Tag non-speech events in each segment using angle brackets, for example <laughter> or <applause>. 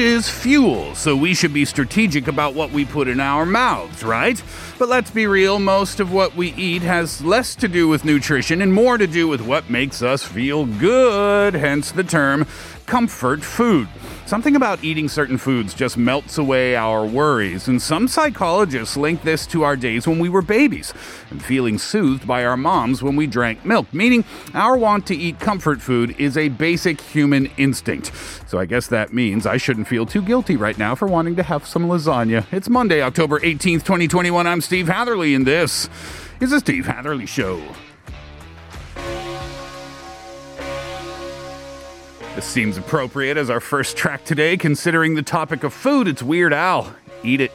is fuel, so we should be strategic about what we put in our mouths, right? But let's be real, most of what we eat has less to do with nutrition and more to do with what makes us feel good, hence the term comfort food. Something about eating certain foods just melts away our worries, and some psychologists link this to our days when we were babies and feeling soothed by our moms when we drank milk, meaning our want to eat comfort food is a basic human instinct. So I guess that means I shouldn't feel too guilty right now for wanting to have some lasagna. It's Monday, October 18th, 2021. I'm Steve Hatherley, and this is the Steve Hatherley Show. This seems appropriate as our first track today, considering the topic of food. It's Weird Al. Eat it.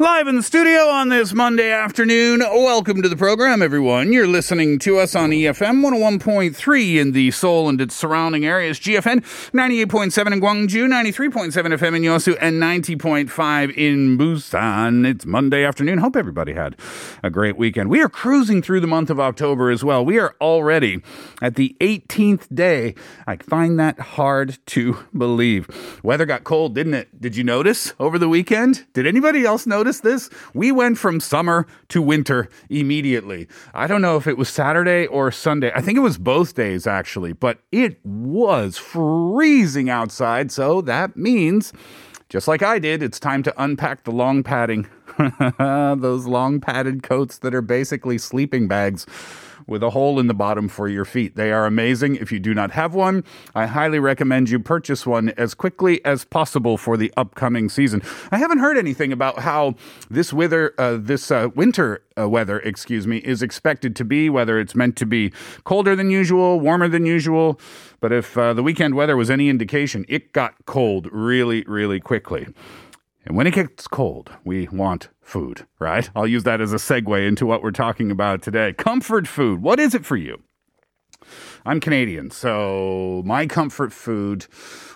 Live in the studio on this Monday afternoon. Welcome to the program, everyone. You're listening to us on EFM 101.3 in the Seoul and its surrounding areas, GFN 98.7 in Gwangju, 93.7 FM in Yosu, and 90.5 in Busan. It's Monday afternoon. Hope everybody had a great weekend. We are cruising through the month of October as well. We are already at the 18th day. I find that hard to believe. Weather got cold, didn't it? Did you notice over the weekend? Did anybody else notice this? We went from summer to winter immediately. I don't know if it was Saturday or Sunday. I think it was both days actually, but it was freezing outside. So that means, just like I did, it's time to unpack the long padding. <laughs> Those long padded coats that are basically sleeping bags with a hole in the bottom for your feet. They are amazing. If you do not have one, I highly recommend you purchase one as quickly as possible for the upcoming season. I haven't heard anything about how this weather, uh, this uh, winter uh, weather, excuse me, is expected to be. Whether it's meant to be colder than usual, warmer than usual. But if uh, the weekend weather was any indication, it got cold really, really quickly. And when it gets cold, we want food, right? I'll use that as a segue into what we're talking about today. Comfort food. What is it for you? I'm Canadian, so my comfort food,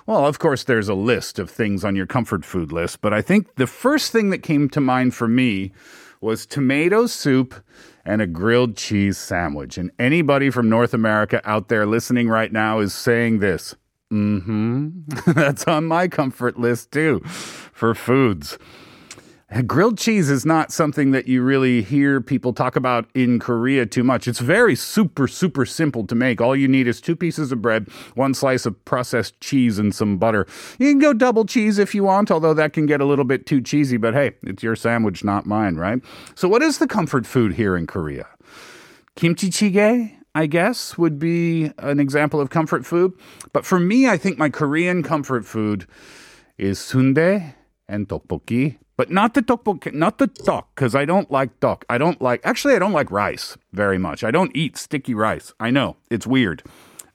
well, of course, there's a list of things on your comfort food list, but I think the first thing that came to mind for me was tomato soup and a grilled cheese sandwich. And anybody from North America out there listening right now is saying this. Mm-hmm. <laughs> That's on my comfort list too for foods. Grilled cheese is not something that you really hear people talk about in Korea too much. It's very super, super simple to make. All you need is two pieces of bread, one slice of processed cheese, and some butter. You can go double cheese if you want, although that can get a little bit too cheesy, but hey, it's your sandwich, not mine, right? So, what is the comfort food here in Korea? Kimchi jjigae? I guess, would be an example of comfort food. But for me, I think my Korean comfort food is sundae and tteokbokki. But not the tteokbokki, not the tteok, because I don't like tteok. I don't like, actually, I don't like rice very much. I don't eat sticky rice. I know, it's weird.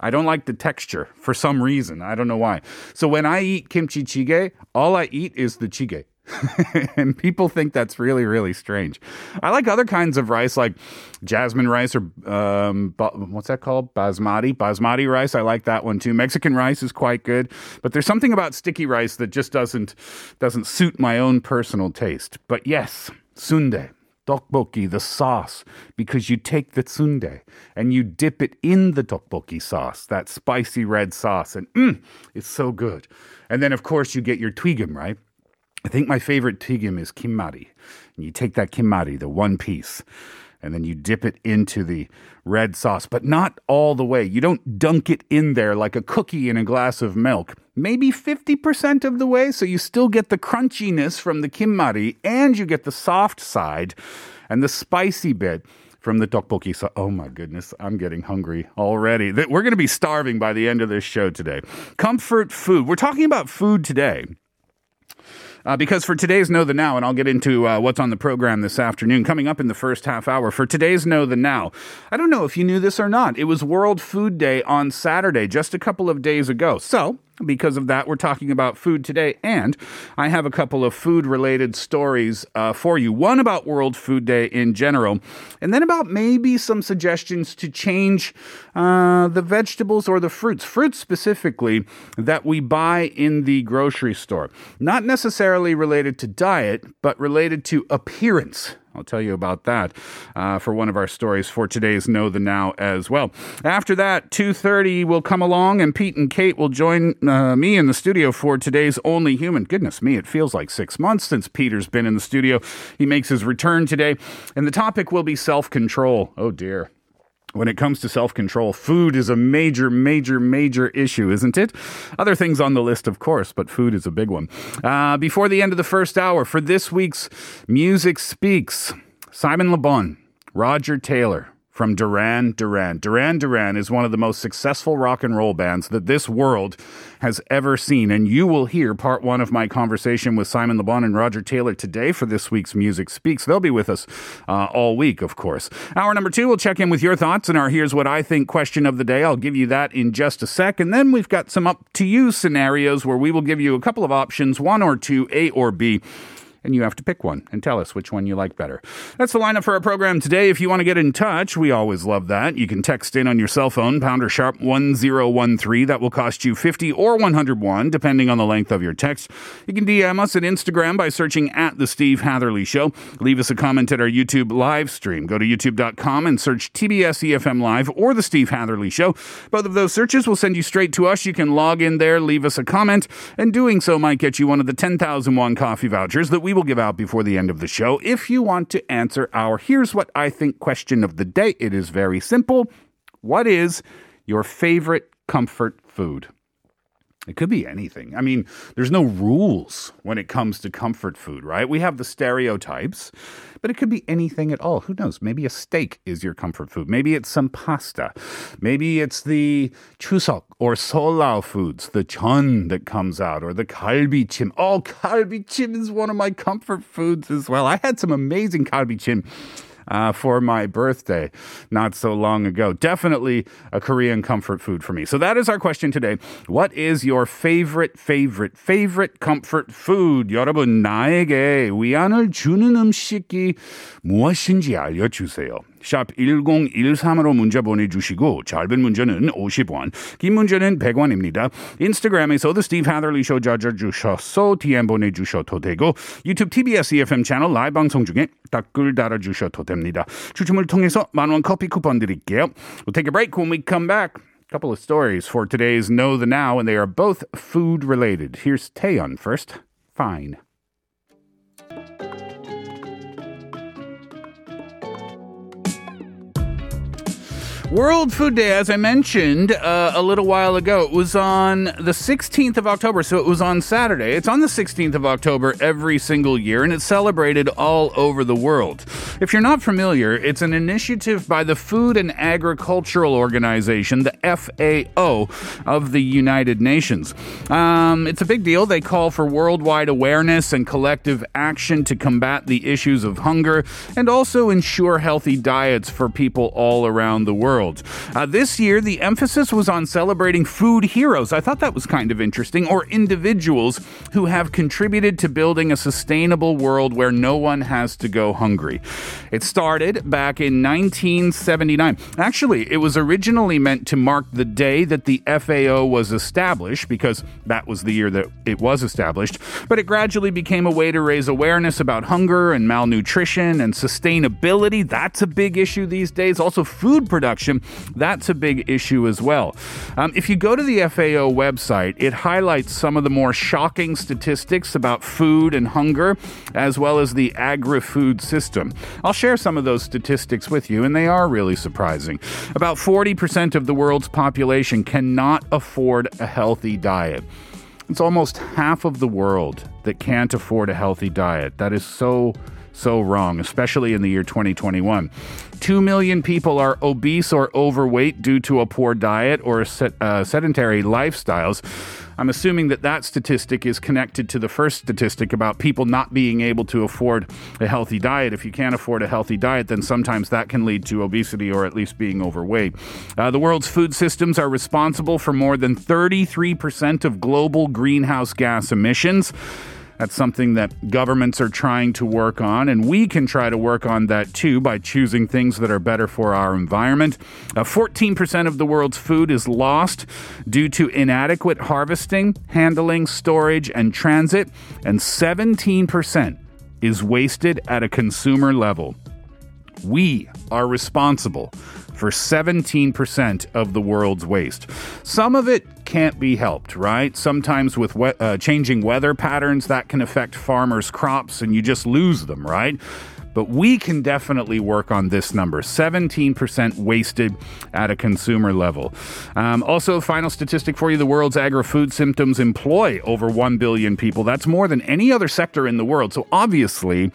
I don't like the texture for some reason. I don't know why. So when I eat kimchi jjigae, all I eat is the jjigae. <laughs> and people think that's really, really strange. I like other kinds of rice, like jasmine rice or um, what's that called? Basmati. Basmati rice. I like that one too. Mexican rice is quite good, but there's something about sticky rice that just doesn't doesn't suit my own personal taste. But yes, sundae. Tteokbokki, the sauce, because you take the sundae and you dip it in the tteokbokki sauce, that spicy red sauce, and mm, it's so good. And then, of course, you get your twigim, right? I think my favorite twigim is kimmari. And you take that kimmari, the one piece, and then you dip it into the red sauce, but not all the way. You don't dunk it in there like a cookie in a glass of milk. Maybe 50% of the way, so you still get the crunchiness from the kimmari and you get the soft side and the spicy bit from the tteokbokki. So, oh my goodness, I'm getting hungry already. We're going to be starving by the end of this show today. Comfort food. We're talking about food today. Uh, because for today's Know the Now, and I'll get into uh, what's on the program this afternoon, coming up in the first half hour, for today's Know the Now, I don't know if you knew this or not. It was World Food Day on Saturday, just a couple of days ago. So, because of that, we're talking about food today. And I have a couple of food related stories uh, for you. One about World Food Day in general, and then about maybe some suggestions to change uh, the vegetables or the fruits, fruits specifically, that we buy in the grocery store. Not necessarily related to diet, but related to appearance. I'll tell you about that uh, for one of our stories for today's Know the Now as well. After that, 2.30 will come along and Pete and Kate will join uh, me in the studio for today's Only Human. Goodness me, it feels like six months since Peter's been in the studio. He makes his return today, and the topic will be self-control. Oh dear when it comes to self control, food is a major, major, major issue, isn't it? Other things on the list, of course, but food is a big one. Uh, before the end of the first hour, for this week's Music Speaks, Simon Le Bon, Roger Taylor, from Duran Duran. Duran Duran is one of the most successful rock and roll bands that this world has ever seen. And you will hear part one of my conversation with Simon Le Bon and Roger Taylor today for this week's Music Speaks. They'll be with us uh, all week, of course. Hour number two, we'll check in with your thoughts and our Here's What I Think question of the day. I'll give you that in just a sec. And then we've got some up to you scenarios where we will give you a couple of options, one or two, A or B and you have to pick one and tell us which one you like better. That's the lineup for our program today. If you want to get in touch, we always love that. You can text in on your cell phone, pounder sharp 1013. That will cost you 50 or 101, depending on the length of your text. You can DM us at Instagram by searching at The Steve Hatherley Show. Leave us a comment at our YouTube live stream. Go to youtube.com and search TBS EFM Live or The Steve Hatherley Show. Both of those searches will send you straight to us. You can log in there, leave us a comment, and doing so might get you one of the 10,000 won coffee vouchers that we will give out before the end of the show. If you want to answer our Here's What I Think question of the day, it is very simple. What is your favorite comfort food? It could be anything. I mean, there's no rules when it comes to comfort food, right? We have the stereotypes, but it could be anything at all. Who knows? Maybe a steak is your comfort food. Maybe it's some pasta. Maybe it's the chuseok or Seollal foods, the chun that comes out, or the kalbi kalbichim. Oh, kalbi kalbichim is one of my comfort foods as well. I had some amazing kalbi kalbichim uh, for my birthday not so long ago. Definitely a Korean comfort food for me. So that is our question today. What is your favorite, favorite, favorite comfort food? 여러분, 나에게 위안을 주는 음식이 무엇인지 알려주세요. 샵 1013으로 문자 보내주시고 짧은 문자는 50원, 긴 문자는 100원입니다. 인스타그램에서도 스티브 하더리 쇼 찾아주셔서 DM 보내주셔도 되고 유튜브 TBS EFM 채널 라이브 방송 중에 댓글 달아주셔도 됩니다. 추첨을 통해서 만원 커피 쿠폰 드릴게요. We'll take a break when we come back. Couple of stories for today's Know the Now, and they are both food related. Here's Taeyeon first. Fine. World Food Day, as I mentioned uh, a little while ago, it was on the 16th of October, so it was on Saturday. It's on the 16th of October every single year, and it's celebrated all over the world. If you're not familiar, it's an initiative by the Food and Agricultural Organization, the FAO, of the United Nations. Um, it's a big deal. They call for worldwide awareness and collective action to combat the issues of hunger and also ensure healthy diets for people all around the world world. Uh, this year, the emphasis was on celebrating food heroes. I thought that was kind of interesting, or individuals who have contributed to building a sustainable world where no one has to go hungry. It started back in 1979. Actually, it was originally meant to mark the day that the FAO was established, because that was the year that it was established, but it gradually became a way to raise awareness about hunger and malnutrition and sustainability. That's a big issue these days. Also, food production that's a big issue as well. Um, if you go to the FAO website, it highlights some of the more shocking statistics about food and hunger, as well as the agri food system. I'll share some of those statistics with you, and they are really surprising. About 40% of the world's population cannot afford a healthy diet. It's almost half of the world that can't afford a healthy diet. That is so so wrong, especially in the year 2021. 2 million people are obese or overweight due to a poor diet or uh, sedentary lifestyles. I'm assuming that that statistic is connected to the first statistic about people not being able to afford a healthy diet. If you can't afford a healthy diet, then sometimes that can lead to obesity or at least being overweight. Uh, the world's food systems are responsible for more than 33% of global greenhouse gas emissions. That's something that governments are trying to work on, and we can try to work on that too by choosing things that are better for our environment. Uh, 14% of the world's food is lost due to inadequate harvesting, handling, storage, and transit, and 17% is wasted at a consumer level. We are responsible for 17% of the world's waste. Some of it can't be helped, right? Sometimes with we- uh, changing weather patterns, that can affect farmers' crops and you just lose them, right? But we can definitely work on this number 17% wasted at a consumer level. Um, also, final statistic for you the world's agri food systems employ over 1 billion people. That's more than any other sector in the world. So, obviously,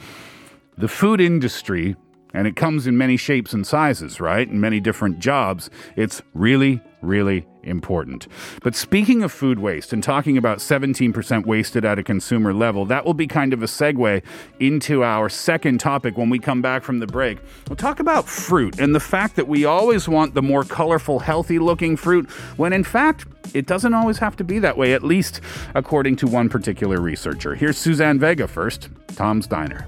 the food industry and it comes in many shapes and sizes, right? In many different jobs. It's really, really important. But speaking of food waste and talking about 17% wasted at a consumer level, that will be kind of a segue into our second topic when we come back from the break. We'll talk about fruit and the fact that we always want the more colorful, healthy looking fruit when in fact, it doesn't always have to be that way, at least according to one particular researcher. Here's Suzanne Vega first, Tom's Diner.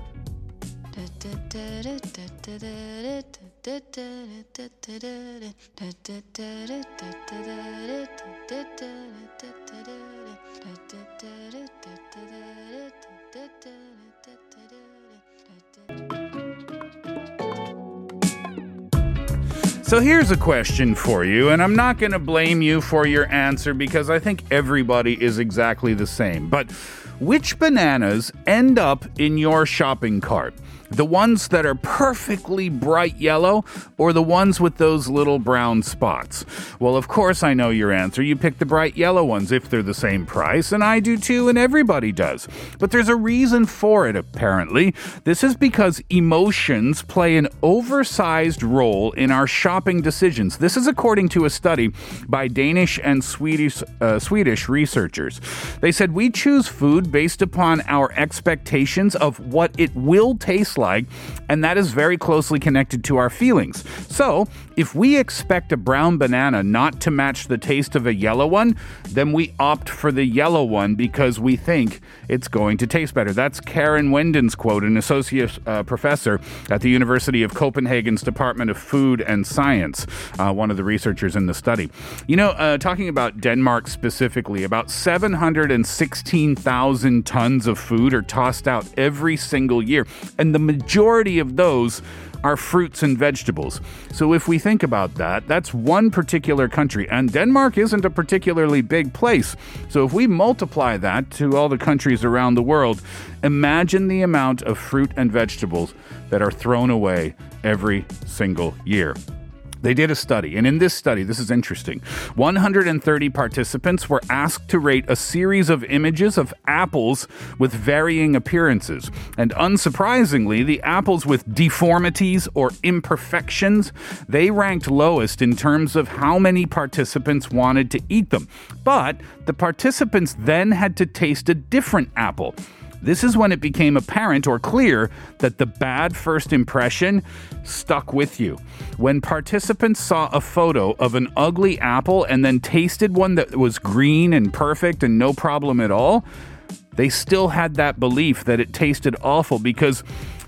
So here's a question for you, and I'm not going to blame you for your answer because I think everybody is exactly the same. But which bananas end up in your shopping cart? The ones that are perfectly bright yellow or the ones with those little brown spots? Well, of course, I know your answer. You pick the bright yellow ones if they're the same price, and I do too, and everybody does. But there's a reason for it, apparently. This is because emotions play an oversized role in our shopping decisions. This is according to a study by Danish and Swedish, uh, Swedish researchers. They said we choose food based upon our expectations of what it will taste like, and that is very closely connected to our feelings. So, if we expect a brown banana not to match the taste of a yellow one, then we opt for the yellow one because we think it's going to taste better. That's Karen Wendin's quote, an associate uh, professor at the University of Copenhagen's Department of Food and Science, uh, one of the researchers in the study. You know, uh, talking about Denmark specifically, about 716,000 tons of food are tossed out every single year. And the majority of those are fruits and vegetables. So if we think about that, that's one particular country, and Denmark isn't a particularly big place. So if we multiply that to all the countries around the world, imagine the amount of fruit and vegetables that are thrown away every single year. They did a study, and in this study, this is interesting 130 participants were asked to rate a series of images of apples with varying appearances. And unsurprisingly, the apples with deformities or imperfections, they ranked lowest in terms of how many participants wanted to eat them. But the participants then had to taste a different apple. This is when it became apparent or clear that the bad first impression stuck with you. When participants saw a photo of an ugly apple and then tasted one that was green and perfect and no problem at all, they still had that belief that it tasted awful because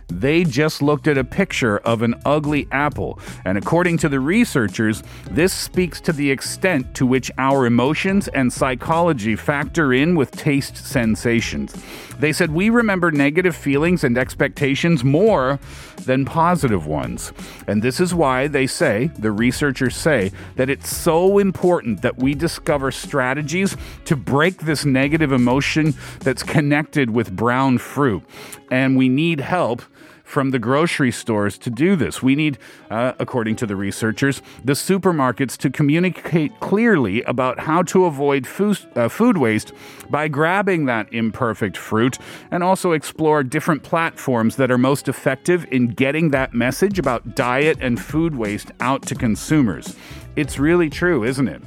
they just looked at a picture of an ugly apple. And according to the researchers, this speaks to the extent to which our emotions and psychology factor in with taste sensations. They said we remember negative feelings and expectations more than positive ones. And this is why they say, the researchers say, that it's so important that we discover strategies to break this negative emotion that's connected with brown fruit. And we need help from the grocery stores to do this. We need, uh, according to the researchers, the supermarkets to communicate clearly about how to avoid food, uh, food waste by grabbing that imperfect fruit and also explore different platforms that are most effective in getting that message about diet and food waste out to consumers. It's really true, isn't it?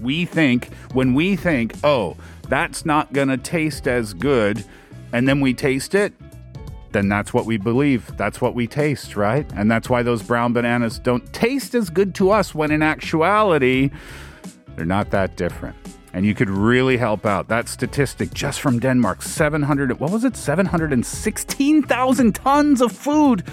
We think, when we think, oh, that's not going to taste as good, and then we taste it, then that's what we believe. That's what we taste, right? And that's why those brown bananas don't taste as good to us when in actuality, they're not that different. And you could really help out. That statistic just from Denmark 700, what was it? 716,000 tons of food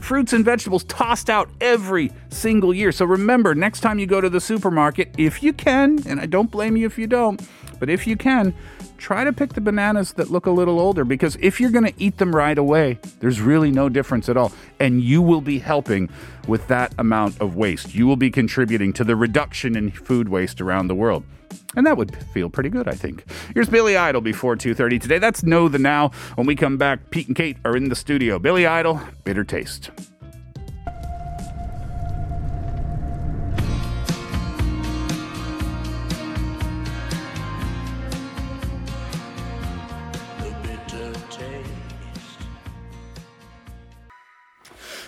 fruits and vegetables tossed out every single year. So remember, next time you go to the supermarket, if you can, and I don't blame you if you don't, but if you can, try to pick the bananas that look a little older because if you're going to eat them right away, there's really no difference at all. And you will be helping with that amount of waste. You will be contributing to the reduction in food waste around the world. And that would feel pretty good, I think. Here's Billy Idol before 2.30 today. That's Know the Now. When we come back, Pete and Kate are in the studio. Billy Idol, Bitter Taste.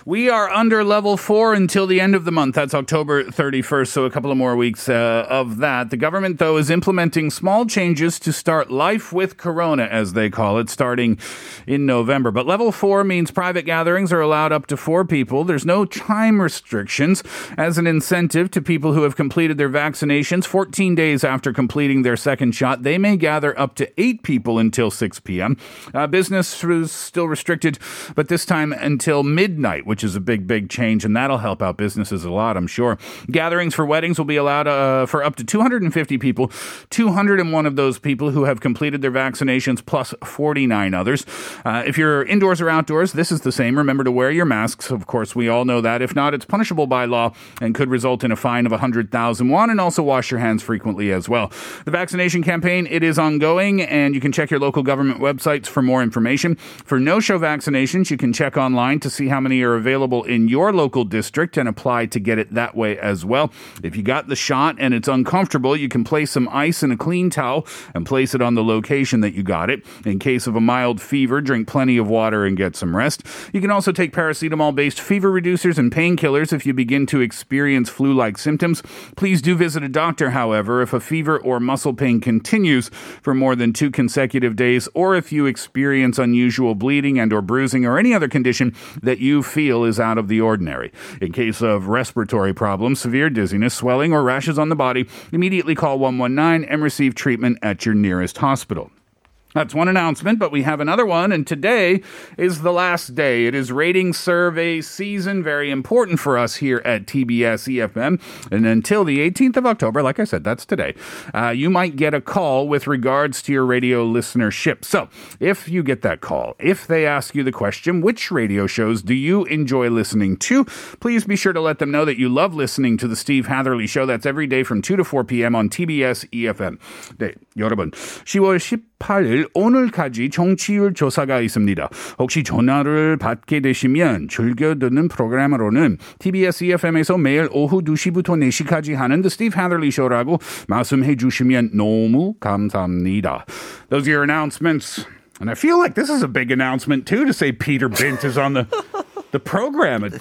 We are under level four until the end of the month. That's October 31st, so a couple of more weeks uh, of that. The government, though, is implementing small changes to start life with Corona, as they call it, starting in November. But level four means private gatherings are allowed up to four people. There's no time restrictions. As an incentive to people who have completed their vaccinations 14 days after completing their second shot, they may gather up to eight people until 6 p.m. Uh, business is still restricted, but this time until midnight, which which is a big, big change, and that'll help out businesses a lot, I'm sure. Gatherings for weddings will be allowed uh, for up to 250 people, 201 of those people who have completed their vaccinations, plus 49 others. Uh, if you're indoors or outdoors, this is the same. Remember to wear your masks. Of course, we all know that. If not, it's punishable by law and could result in a fine of 100,000 won, and also wash your hands frequently as well. The vaccination campaign, it is ongoing, and you can check your local government websites for more information. For no-show vaccinations, you can check online to see how many are available available in your local district and apply to get it that way as well. If you got the shot and it's uncomfortable, you can place some ice in a clean towel and place it on the location that you got it. In case of a mild fever, drink plenty of water and get some rest. You can also take paracetamol based fever reducers and painkillers if you begin to experience flu like symptoms. Please do visit a doctor, however, if a fever or muscle pain continues for more than two consecutive days or if you experience unusual bleeding and or bruising or any other condition that you feel is out of the ordinary. In case of respiratory problems, severe dizziness, swelling, or rashes on the body, immediately call 119 and receive treatment at your nearest hospital. That's one announcement, but we have another one, and today is the last day. It is rating survey season, very important for us here at TBS EFM. And until the 18th of October, like I said, that's today, uh, you might get a call with regards to your radio listenership. So if you get that call, if they ask you the question, which radio shows do you enjoy listening to? Please be sure to let them know that you love listening to the Steve Hatherley Show. That's every day from 2 to 4 p.m. on TBS EFM. 네, 여러분. 10월 18일 오늘까지 정치율 조사가 있습니다. 혹시 전화를 받게 되시면 즐겨 듣는 프로그램으로는 TBS EFM에서 매일 오후 2시부터 4시까지 하는 The Steve Hatherley Show라고 말씀해 주시면 너무 감사합니다. Those are your announcements. And I feel like this is a big announcement too to say Peter Bint is on the the program. Woo-hoo.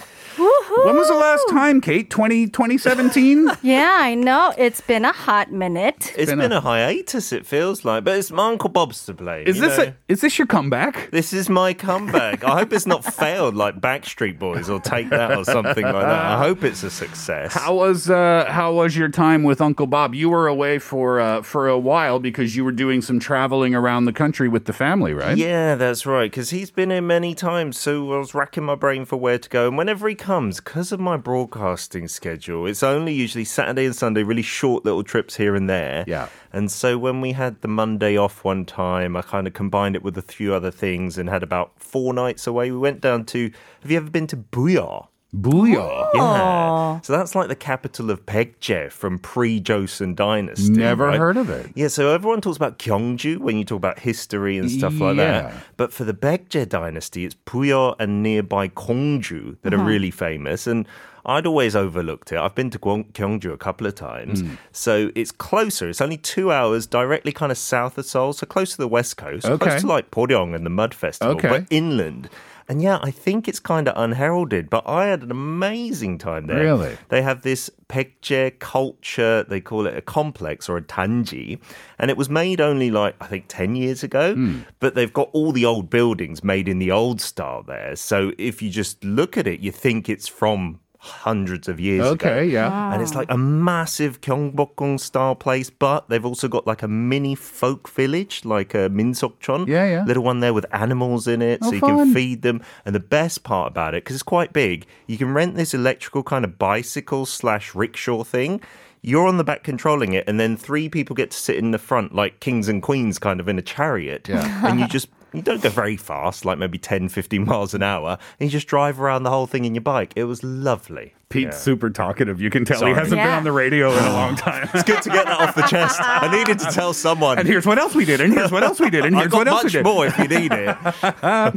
When was the last time, Kate? 20, 2017? <laughs> yeah, I know. It's been a hot minute. It's been been, a- a, hiatus, it feels like, but it's my Uncle Bob's to blame. Is you this know? a, is this your comeback? This is my comeback. I hope it's not <laughs> failed like Backstreet Boys or Take That or something like that. I hope it's a success. How was uh, how was your time with Uncle Bob? You were away for uh, for a while because you were doing some traveling around the country with the family, right? Yeah, that's right. Because he's been here many times, so I was racking my brain for where to go. And whenever he comes, because of my broadcasting schedule, it's only usually Saturday and Sunday, really short little trips here and there. Yeah. And so when we had the Monday off one time, I kind of combined it with a few other things and had about four nights away. We went down to. Have you ever been to Buyeo? Buyeo. Yeah. So that's like the capital of Baekje from pre-Joseon dynasty. Never right? heard of it. Yeah, so everyone talks about Gyeongju when you talk about history and stuff like Yeah. that. But for the Baekje dynasty, it's Buyeo and nearby Gongju that are really famous. And I'd always overlooked it. I've been to Gwong- Gyeongju a couple of times. Hmm. So it's closer. It's only two hours directly kind of south of Seoul, so close to the west coast, Okay. close to like Boryeong and the Mud Festival, Okay. but inland. And yeah, I think it's kind of unheralded, but I had an amazing time there. Really? They have this Baekje culture, they call it a complex or a tanji, and it was made only like, I think, 10 years ago, Hmm. but they've got all the old buildings made in the old style there. So if you just look at it, you think it's from hundreds of years ago. Okay, yeah. And it's like a massive Gyeongbokgung style place, but they've also got like a mini folk village, like uh, a Minsokchon. Yeah, yeah. Little one there with animals in it, Oh, so you fun. can feed them. And the best part about it, because it's quite big, you can rent this electrical kind of bicycle slash rickshaw thing. You're on the back controlling it, and then three people get to sit in the front, like kings and queens, kind of in a chariot. Yeah. And you just. You don't go very fast, like maybe 10, 15 <laughs> miles an hour, and you just drive around the whole thing in your bike. It was lovely. Pete's Yeah. super talkative. You can tell Sorry. he hasn't been on the radio in a long time. <laughs> It's good to get that off the chest. I <laughs> needed to tell someone. and here's what else we did, and here's what else we did, and I've here's what got else we much did. more if you need it. Uh,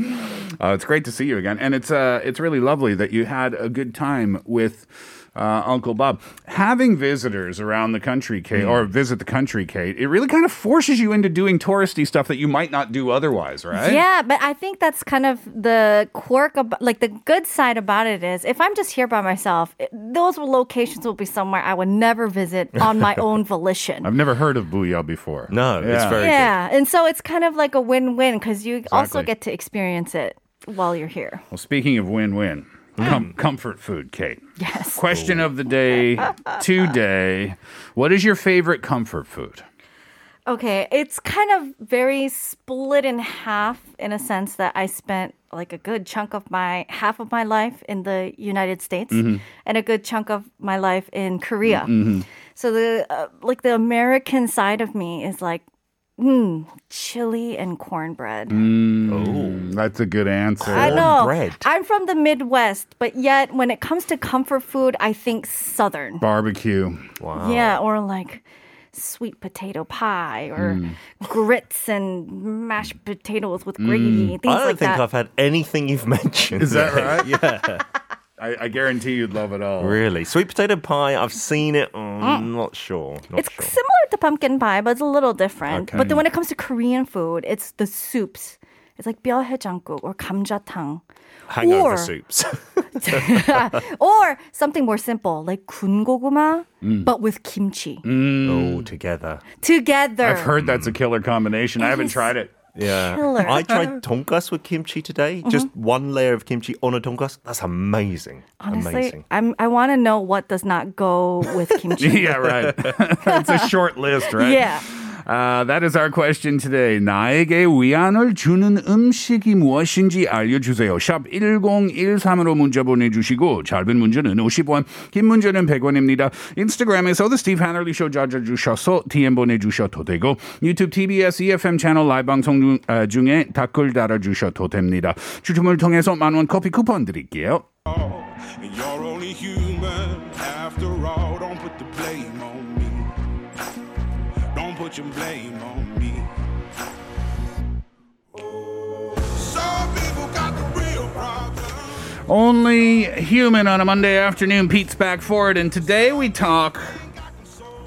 it's great to see you again, and it's uh, it's really lovely that you had a good time with uh, Uncle Bob. Having visitors around the country, Kate, or visit the country, Kate, it really kind of forces you into doing touristy stuff that you might not do otherwise, right? Yeah, but I think that's kind of the quirk of like the good side about it is if I'm just here by myself, it- those locations will be somewhere I would never visit on my <laughs> own volition. I've never heard of Buyeo before. No, it's Yeah. very yeah, and so it's kind of like a win-win because you also get to experience it while you're here. Well, speaking of win-win, Mm. com- comfort food, Kate. Yes. Question of the day today: What is your favorite comfort food? Okay, it's kind of very split in half in a sense that I spent like a good chunk of my half of my life in the United States mm-hmm. and a good chunk of my life in Korea. Mm-hmm. So the uh, like the American side of me is like mm, chili and cornbread. Mm, That's a good answer. I know. Cornbread. I'm from the Midwest, but yet when it comes to comfort food, I think southern. Barbecue. Wow. Yeah, or like sweet potato pie or Hmm. grits and mashed potatoes with gravy, things I don't like think that. I've had anything you've <laughs> mentioned. Is that right? <laughs> yeah. I, I guarantee you'd love it all. Really? Sweet potato pie, I've seen it. Mm, I'm not sure. Not it's sure. similar to pumpkin pie, but it's a little different. Okay. But then when it comes to Korean food, it's the soups. It's like 뼈해장국 or 감자탕. Hangover or- soups. <laughs> <laughs> or something more simple, like 군고구마, Mm. but with kimchi. All together. Together. I've heard that's a killer combination. I haven't is. tried it. Yeah. Killer. I tried uh-huh. tonkas with kimchi today. Uh-huh. Just one layer of kimchi on a tonkas. That's amazing. Honestly, amazing. I'm, I want to know what does not go with <laughs> kimchi. yeah, right. <laughs> it's a short list, right? Yeah. Uh, that is our question today. 나에게 위안을 주는 음식이 무엇인지 알려주세요. 샵 1013으로 문자 보내주시고 짧은 문자는 50원, 긴 문자는 100원입니다. 인스타그램에서도 스티브 하널리 쇼 찾아주셔서 DM 보내주셔도 되고 유튜브 TBS EFM 채널 라이브 방송 중- 아, 중에 댓글 달아주셔도 됩니다. 추첨을 통해서 만원 커피 쿠폰 드릴게요. Don't put your blame on me. Some people got the real problem. Only human on a Monday afternoon. Pete's back for it, and today we talk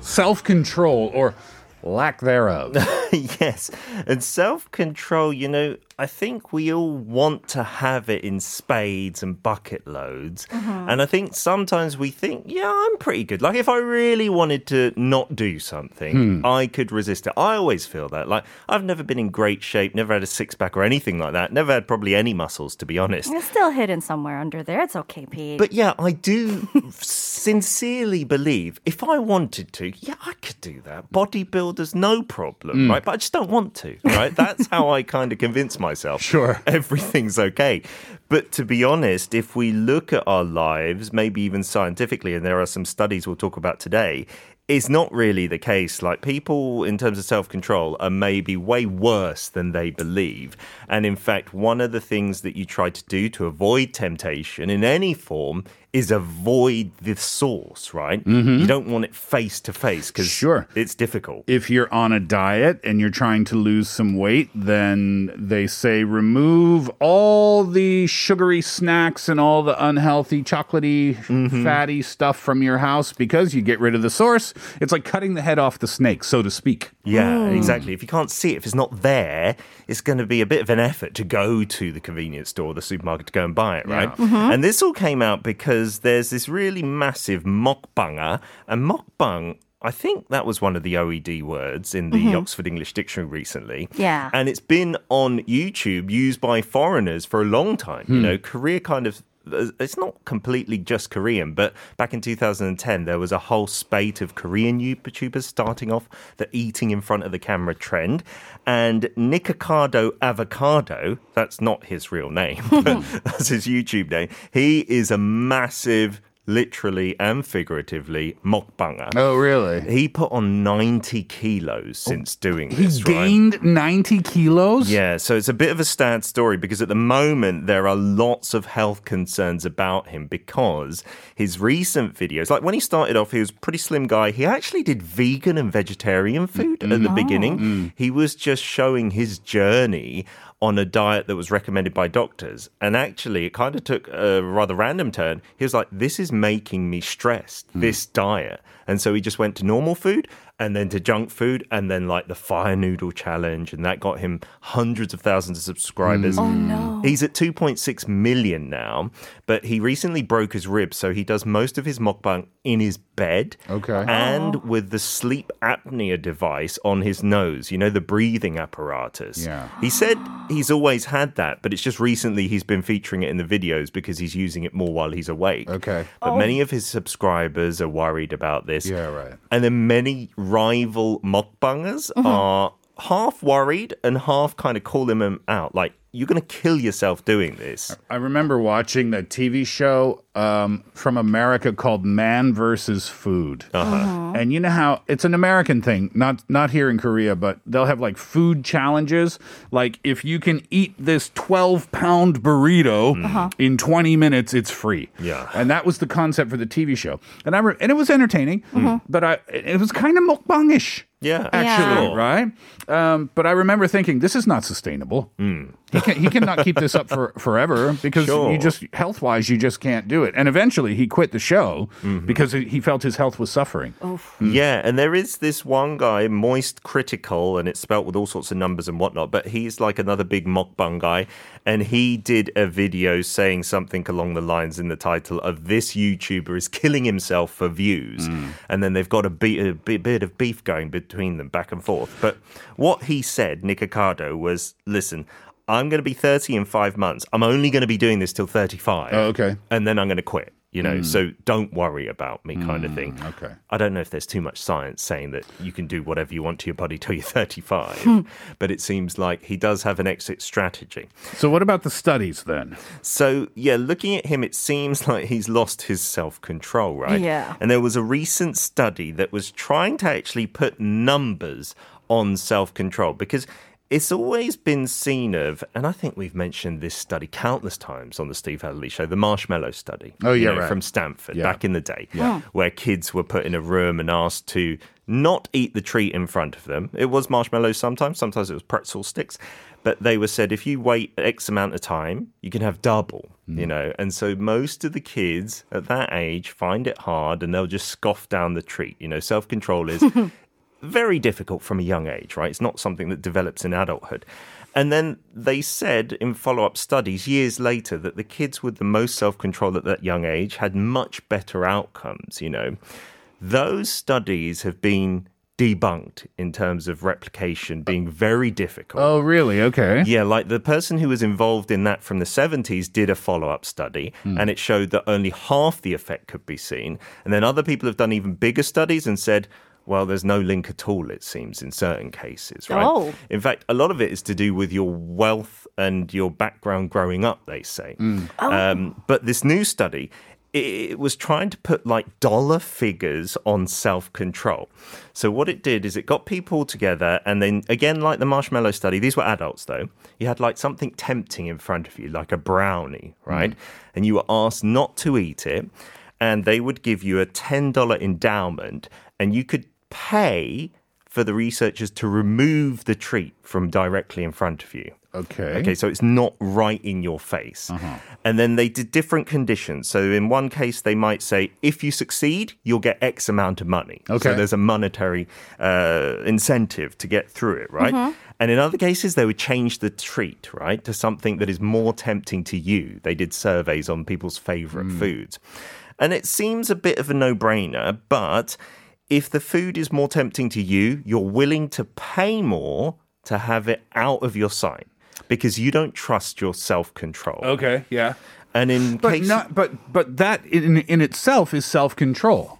self control or lack thereof. <laughs> yes. And self control, you know, I think we all want to have it in spades and bucket loads. Mm-hmm. And I think sometimes we think, yeah, I'm pretty good. Like if I really wanted to not do something, hmm. I could resist it. I always feel that. Like I've never been in great shape, never had a six pack or anything like that, never had probably any muscles, to be honest. It's still hidden somewhere under there. It's okay, Pete. But yeah, I do <laughs> sincerely believe if I wanted to, yeah, I could do that. Bodybuilders, no problem, hmm. right? But I just don't want to, right? That's how I kind of convince myself. Sure. <laughs> Everything's okay. But to be honest, if we look at our lives, maybe even scientifically, and there are some studies we'll talk about today, it's not really the case. Like people, in terms of self control, are maybe way worse than they believe. And in fact, one of the things that you try to do to avoid temptation in any form is avoid the source, right? Mm-hmm. You don't want it face to face because Sure. it's difficult. if you're on a diet and you're trying to lose some weight, then they say remove all the sugary snacks and all the unhealthy, chocolatey, mm-hmm. fatty stuff from your house because you get rid of the source. It's like cutting the head off the snake, so to speak. Yeah, oh. exactly. If you can't see it, if it's not there, it's going to be a bit of an effort to go to the convenience store, the supermarket to go and buy it, right? Mm-hmm. And this all came out because there's this really massive mukbanger, and mukbang. I think that was one of the OED words in the mm-hmm. Oxford English Dictionary recently. Yeah. And it's been on YouTube used by foreigners for a long time. You hmm. know, Korea kind of it's not completely just Korean, but back in 2010, there was a whole spate of Korean YouTubers starting off the eating in front of the camera trend. And Nikocado Avocado, that's not his real name, <laughs> but hmm. that's his YouTube name. He is a massive, literally and figuratively, mukbanger. Oh, really? He put on 90 kilos oh, since doing He this, right? gained 90 kilos? Yeah, so it's a bit of a sad story because at the moment there are lots of health concerns about him because his recent videos, like when he started off, he was a pretty slim guy. He actually did vegan and vegetarian food at the mm. beginning. Mm. He was just showing his journey on a diet that was recommended by doctors. And actually, it kind of took a rather random turn. He was like, This is making me stressed, hmm. this diet. And so he just went to normal food and then to junk food and then like the fire noodle challenge. And that got him hundreds of thousands of subscribers. Mm. Oh no. He's at 2.6 million now, but he recently broke his ribs. So he does most of his mukbang in his bed. Okay. And oh. with the sleep apnea device on his nose, you know, the breathing apparatus. Yeah. He said he's always had that, but it's just recently he's been featuring it in the videos because he's using it more while he's awake. Okay. But oh. many of his subscribers are worried about this. Yeah, right. And then many rival mukbangers mm-hmm. are half worried and half kind of calling him out. Like, you're going to kill yourself doing this. I remember watching that TV show um, from America called Man versus Food. Uh-huh. And you know how it's an American thing, not not here in Korea, but they'll have like food challenges. Like if you can eat this 12 pound burrito in 20 minutes, it's free. Yeah. And that was the concept for the TV show. And I re- and it was entertaining, but I it was kind of mukbangish. Yeah, Actually, sure. right? Um, but I remember thinking, this is not sustainable. He, can, he cannot keep this up for forever <laughs> because Sure. you just health wise, you just can't do it. And eventually, he quit the show Mm-hmm. because he he felt his health was suffering. Yeah, and there is this one guy, Moist Critical, and it's spelt with all sorts of numbers and whatnot, but he's like another big mukbang guy. And he did a video saying something along the lines in the title of this YouTuber is killing himself for views. Mm. And then they've got a, be- a bi- bit of beef going between them back and forth. But what he said, Nikocado, was listen, I'm going to be 30 in five months. I'm only going to be doing this till 35. Oh, okay. And then I'm going to quit. You know, mm. so don't worry about me, kind of thing. Mm, okay. I don't know if there's too much science saying that you can do whatever you want to your body till you're 35, <laughs> but it seems like he does have an exit strategy. So, what about the studies then? So, yeah, looking at him, it seems <laughs> like he's lost his self control, right? Yeah. And there was a recent study that was trying to actually put numbers on self control because it's always been seen of, and I think we've mentioned this study countless times on the Steve Hatherley show, the marshmallow study. Oh, you yeah, know, right. From Stanford Yeah. back in the day, where kids were put in a room and asked to not eat the treat in front of them. It was marshmallows sometimes, sometimes it was pretzel sticks. But they were said if you wait X amount of time, you can have double, Mm. you know. And so most of the kids at that age find it hard and they'll just scoff down the treat. You know, self control is <laughs> very difficult from a young age, right? It's not something that develops in adulthood. And then they said in follow up studies years later that the kids with the most self control at that young age had much better outcomes, you know. Those studies have been debunked in terms of replication being very difficult. Oh, really? Okay. Yeah, like the person who was involved in that from the 70s did a follow up study hmm. and it showed that only half the effect could be seen. And then other people have done even bigger studies and said, Well, there's no link at all, it seems, in certain cases, right? Oh. In fact, a lot of it is to do with your wealth and your background growing up, they say. Um, but this new study, it, it was trying to put like dollar figures on self control. So, what it did is it got people together, and then again, like the marshmallow study, these were adults though. You had like something tempting in front of you, like a brownie, right? And you were asked not to eat it, and they would give you a $10 endowment, and you could pay for the researchers to remove the treat from directly in front of you. Okay. Okay, so it's not right in your face. Uh-huh. And then they did different conditions. So in one case, they might say, if you succeed, you'll get X amount of money. Okay. So there's a monetary uh, incentive to get through it, right? Mm-hmm. And in other cases, they would change the treat, right, to something that is more tempting to you. They did surveys on people's favorite mm. foods. And it seems a bit of a no brainer, but if the food is more tempting to you, you're willing to pay more to have it out of your sight because you don't trust your self control. Okay. Yeah. And in But case not. But but that in in itself is self control.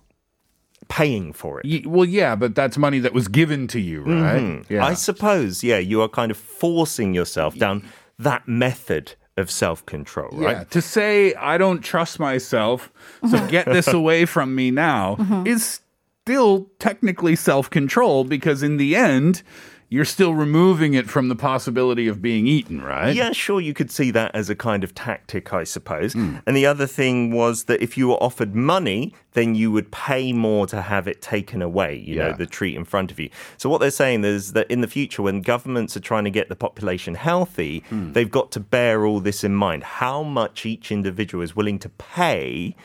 paying for it. Well, yeah, but that's money that was given to you, right? Mm-hmm. Yeah. I suppose, yeah, you are kind of forcing yourself down that method of self control, right? Yeah, to say I don't trust myself, so get this <laughs> away from me now mm-hmm. is still technically self control because in the end, you're still removing it from the possibility of being eaten, right? Yeah, sure, you could see that as a kind of tactic, I suppose. Hmm. And the other thing was that if you were offered money, then you would pay more to have it taken away, you know, the treat in front of you. So what they're saying is that in the future, when governments are trying to get the population healthy, Hmm. they've got to bear all this in mind. How much each individual is willing to pay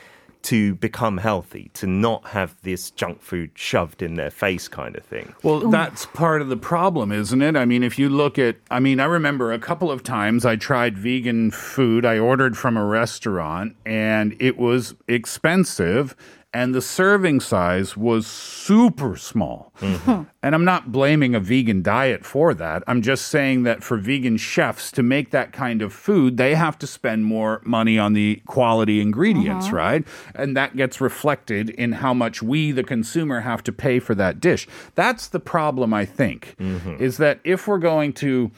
to become healthy, to not have this junk food shoved in their face kind of thing. Well, that's part of the problem, isn't it? I mean, if you look at, I mean, I remember a couple of times I tried vegan food. I ordered from a restaurant and it was expensive and the serving size was super small. Mm-hmm. <laughs> And I'm not blaming a vegan diet for that. I'm just saying that for vegan chefs to make that kind of food, they have to spend more money on the quality ingredients, uh-huh. right? And that gets reflected in how much we, the consumer, have to pay for that dish. That's the problem, I think, mm-hmm. is that if we're going to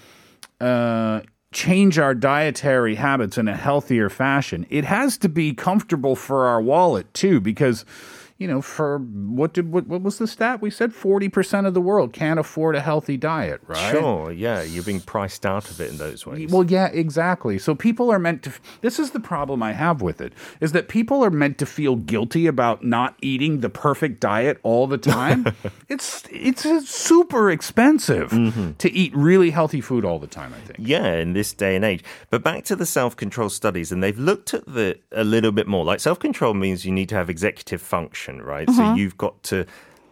uh, change our dietary habits in a healthier fashion, it has to be comfortable for our wallet too, because. You know, for what did what, what was the stat we said? Forty percent of the world can't afford a healthy diet, right? Sure, yeah, you're being priced out of it in those ways. Well, yeah, exactly. So people are meant to. This is the problem I have with it: is that people are meant to feel guilty about not eating the perfect diet all the time. <laughs> it's it's super expensive mm-hmm. to eat really healthy food all the time. I think. Yeah, in this day and age. But back to the self-control studies, and they've looked at the a little bit more. Like self-control means you need to have executive function, right? So mm-hmm. you've got to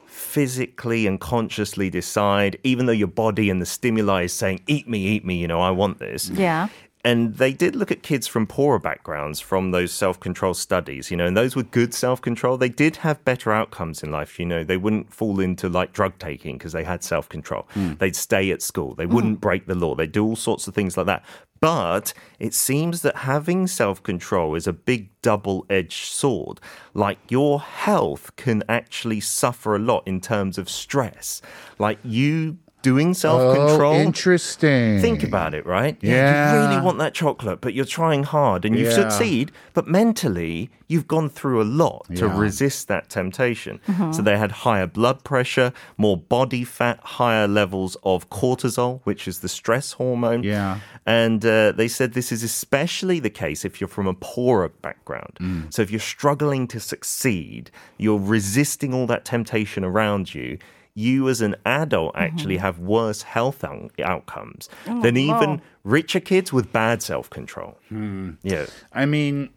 physically and consciously decide, even though your body and the stimuli is saying, "Eat me, eat me," you know, I want this. Yeah. And they did look at kids from poorer backgrounds from those self control studies, you know, and those with good self control. They did have better outcomes in life, you know, they wouldn't fall into like drug taking because they had self control. Hmm. They'd stay at school, they hmm. wouldn't break the law, they'd do all sorts of things like that. But it seems that having self control is a big double edged sword. Like your health can actually suffer a lot in terms of stress. Like you doing self control. Oh, interesting. Think about it, right? You Yeah. really want that chocolate, but you're trying hard and you Yeah. succeed, but mentally, you've gone through a lot to Yeah. resist that temptation. So they had higher blood pressure, more body fat, higher levels of cortisol, which is the stress hormone. Yeah. And uh, they said this is especially the case if you're from a poorer background. Mm. So if you're struggling to succeed, you're resisting all that temptation around you. You, as an adult, actually mm-hmm. have worse health out- outcomes oh, than even richer kids with bad self control. Hmm. Yeah. I mean,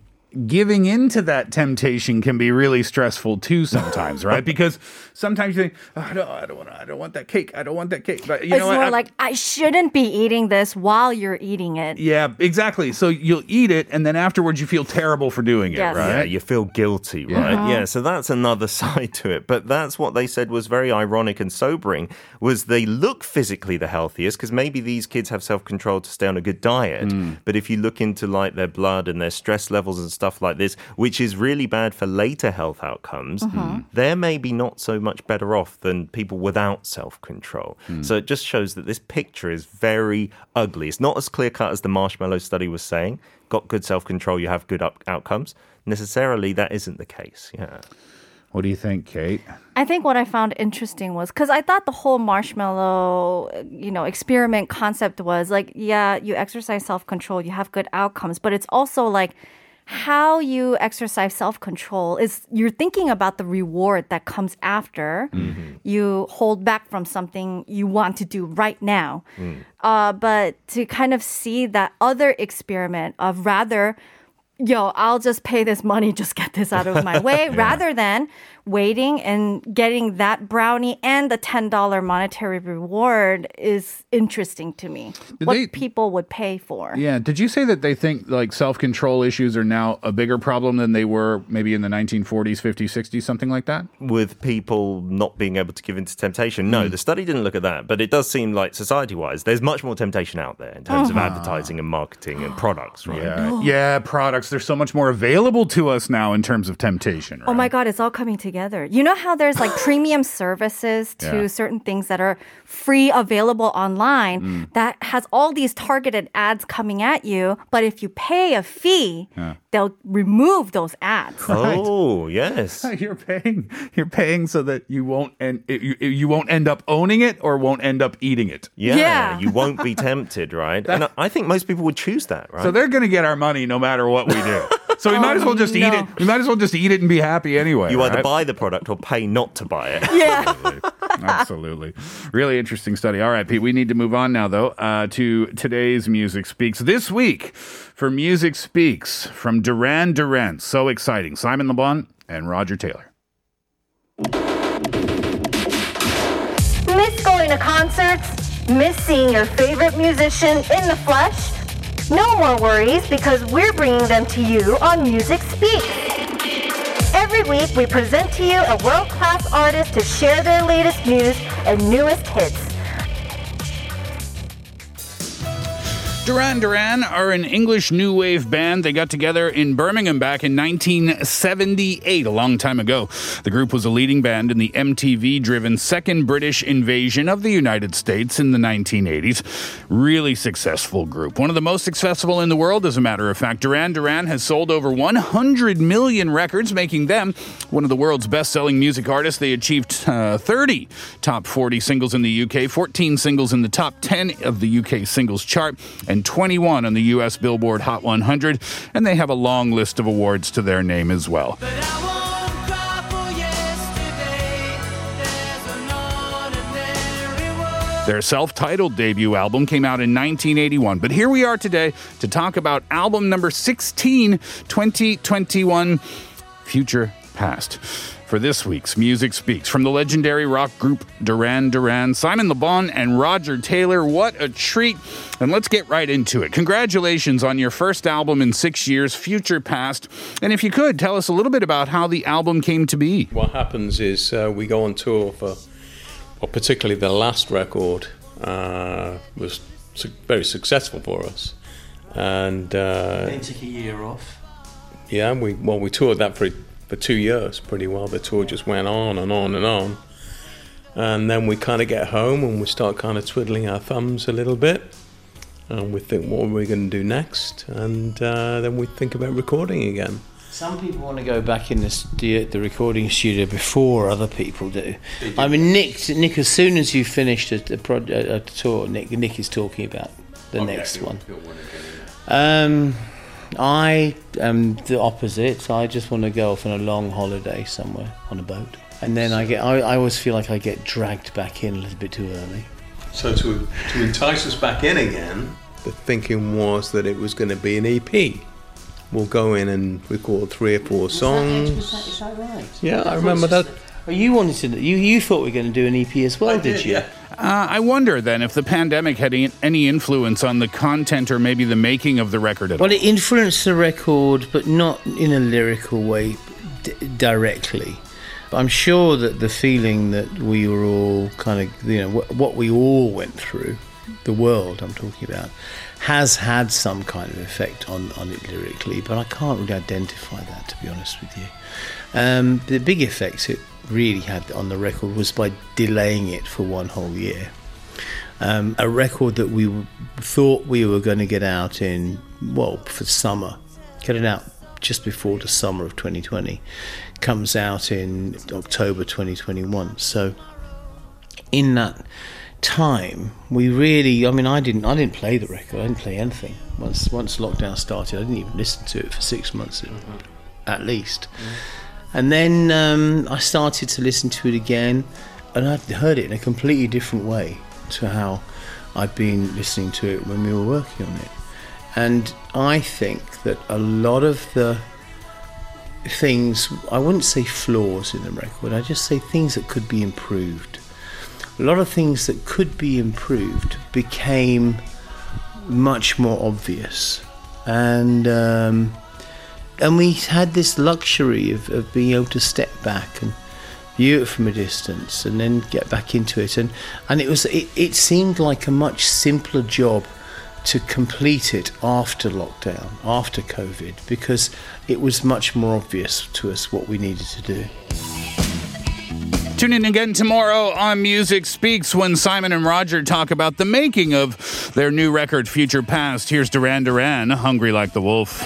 giving into that temptation can be really stressful too sometimes, right? <laughs> Because sometimes you think, oh, I don't, I don't want, I don't want that cake. I don't want that cake. But you it's know what? more I- like I shouldn't be eating this while you're eating it. yeah, exactly. So you'll eat it, and then afterwards you feel terrible for doing it, Yes. right? Yeah, you feel guilty, right? Uh-huh. Yeah, so that's another <laughs> side to it. But that's what they said was very ironic and sobering was they look physically the healthiest because maybe these kids have self-control to stay on a good diet. Hmm. But if you look into like their blood and their stress levels and stuff like this, which is really bad for later health outcomes, uh-huh. mm-hmm. they're maybe not so much better off than people without self control. Hmm. So it just shows that this picture is very ugly. It's not as clear cut as the marshmallow study was saying. Got good self control, you have good up- outcomes. Necessarily, that isn't the case. Yeah. What do you think, Kate? I think what I found interesting was because I thought the whole marshmallow, you know, experiment concept was like, yeah, you exercise self control, you have good outcomes, but it's also like how you exercise self control is you're thinking about the reward that comes after you hold back from something you want to do right now. Uh, but to kind of see that other experiment of rather yo, I'll just pay this money, <laughs> just get this out of my way, <laughs> rather than waiting and getting that brownie and the $10 monetary reward is interesting to me. Did what they- people would pay for. Yeah. Did you say that they think like self control issues are now a bigger problem than they were maybe in the 1940s, 50s, 60s, something like that? with people not being able to give in to temptation. No, hmm. the study didn't look at that, but it does seem like society wise, there's much more temptation out there in terms of ah. advertising and marketing and products, right? Yeah. Yeah. Products. There's so much more available to us now in terms of temptation. Oh my? God, it's all coming together. You know how there's like <sighs> premium services to Yeah. certain things that are free available online Mm. that has all these targeted ads coming at you, but if you pay a fee, they'll remove those ads. Oh, <laughs> yes. You're paying. You're paying so that you won't and you, you won't end up owning it or won't end up eating it. Yeah, Yeah. you won't be tempted, right? <laughs> and I think most people would choose that, right? So they're going to get our money no matter what we do. So we <laughs> might as well just eat it. We might as well just eat it and be happy anyway. you either right? buy the product or pay not to buy it. Yeah. Absolutely. Really interesting study. All right, Pete, we need to move on now, though, uh, to today's Music Speaks. This week for Music Speaks from Duran Duran. So exciting. Simon LeBon and Roger Taylor. Miss going to concerts? Miss seeing your favorite musician in the flesh? No more worries because we're bringing them to you on Music Speaks. Every week, we present to you a world class artist to share their latest news and newest hits. Duran Duran are an English new wave band. They got together in Birmingham back in 1978, a long time ago. The group was a leading band in the MTV driven second British invasion of the United States in the 1980s. Really successful group. One of the most successful in the world, as a matter of fact. Duran Duran has sold over 100 million records, making them one of the world's best selling music artists. They achieved uh, 30 top 40 singles in the UK, 14 singles in the top 10 of the UK singles chart, and 21 on the US Billboard Hot 100. And they have a long list of awards to their name as well. Their self titled debut album came out in 1981. But here we are today to talk about album number 16, 2021 Future Past. For this week's Music Speaks from the legendary rock group Duran Duran, Simon LeBon and Roger Taylor. What a treat! And let's get right into it. Congratulations on your first album in six years, Future Past. And if you could, tell us a little bit about how the album came to be. what happens is uh, we go on tour for, well, particularly the last record uh, was su- very successful for us, and uh, Then took a year off. yeah, we well we toured that for for two years pretty well. The tour just went on and on and on, and then we kind of get home and we start kind of twiddling our thumbs a little bit, and we think what are we going to do next, and uh, then we think about recording again. Some people want to go back in the, stu- the recording studio before other people do. I mean, Nick, Nick, as soon as you finished a, a, a tour, Nick, Nick is talking about the next one. Um, I am the opposite. I just want to go off on a long holiday somewhere on a boat, and then I get. I, I always feel like I get dragged back in a little bit too early. So to to entice us back in again, the thinking was that it was going to be an EP. We'll go in and record three or four songs. Is that right? Yeah, I remember that. Oh, you wanted to. You you thought we were going to do an EP as well, did, you? Uh, I wonder then if the pandemic had any- influence on the content or maybe the making of the record at all. Well, it influenced the record, but not in a lyrical way d- directly. I'm sure that the feeling that we were all kind of, you know, wh- what we all went through, the world I'm talking about, has had some kind of effect on, on it lyrically, but I can't really identify that to be honest with you. Um, the big effects it really had on the record was by delaying it for one whole year. Um, a record that we thought we were going to get out in, well, for summer, get it out just before the summer of 2020, comes out in October 2021. So, in that time, we really, I mean, I didn't, I didn't play the record. I didn't play anything. Once, once lockdown started, I didn't even listen to it for six months, at least. And then um, I started to listen to it again, and I heard it in a completely different way to how I'd been listening to it when we were working on it. And I think that a lot of the things, I wouldn't say flaws in the record, I just say things that could be improved. A lot of things that could be improved became much more obvious. And um, and we had this luxury of, of being able to step back and view it from a distance and then get back into it and and it was it, it seemed like a much simpler job to complete it after lockdown after covid because it was much more obvious to us what we needed to do Tune in again tomorrow on Music Speaks when Simon and Roger talk about the making of their new record, Future Past. Here's Duran Duran, Hungry Like the Wolf.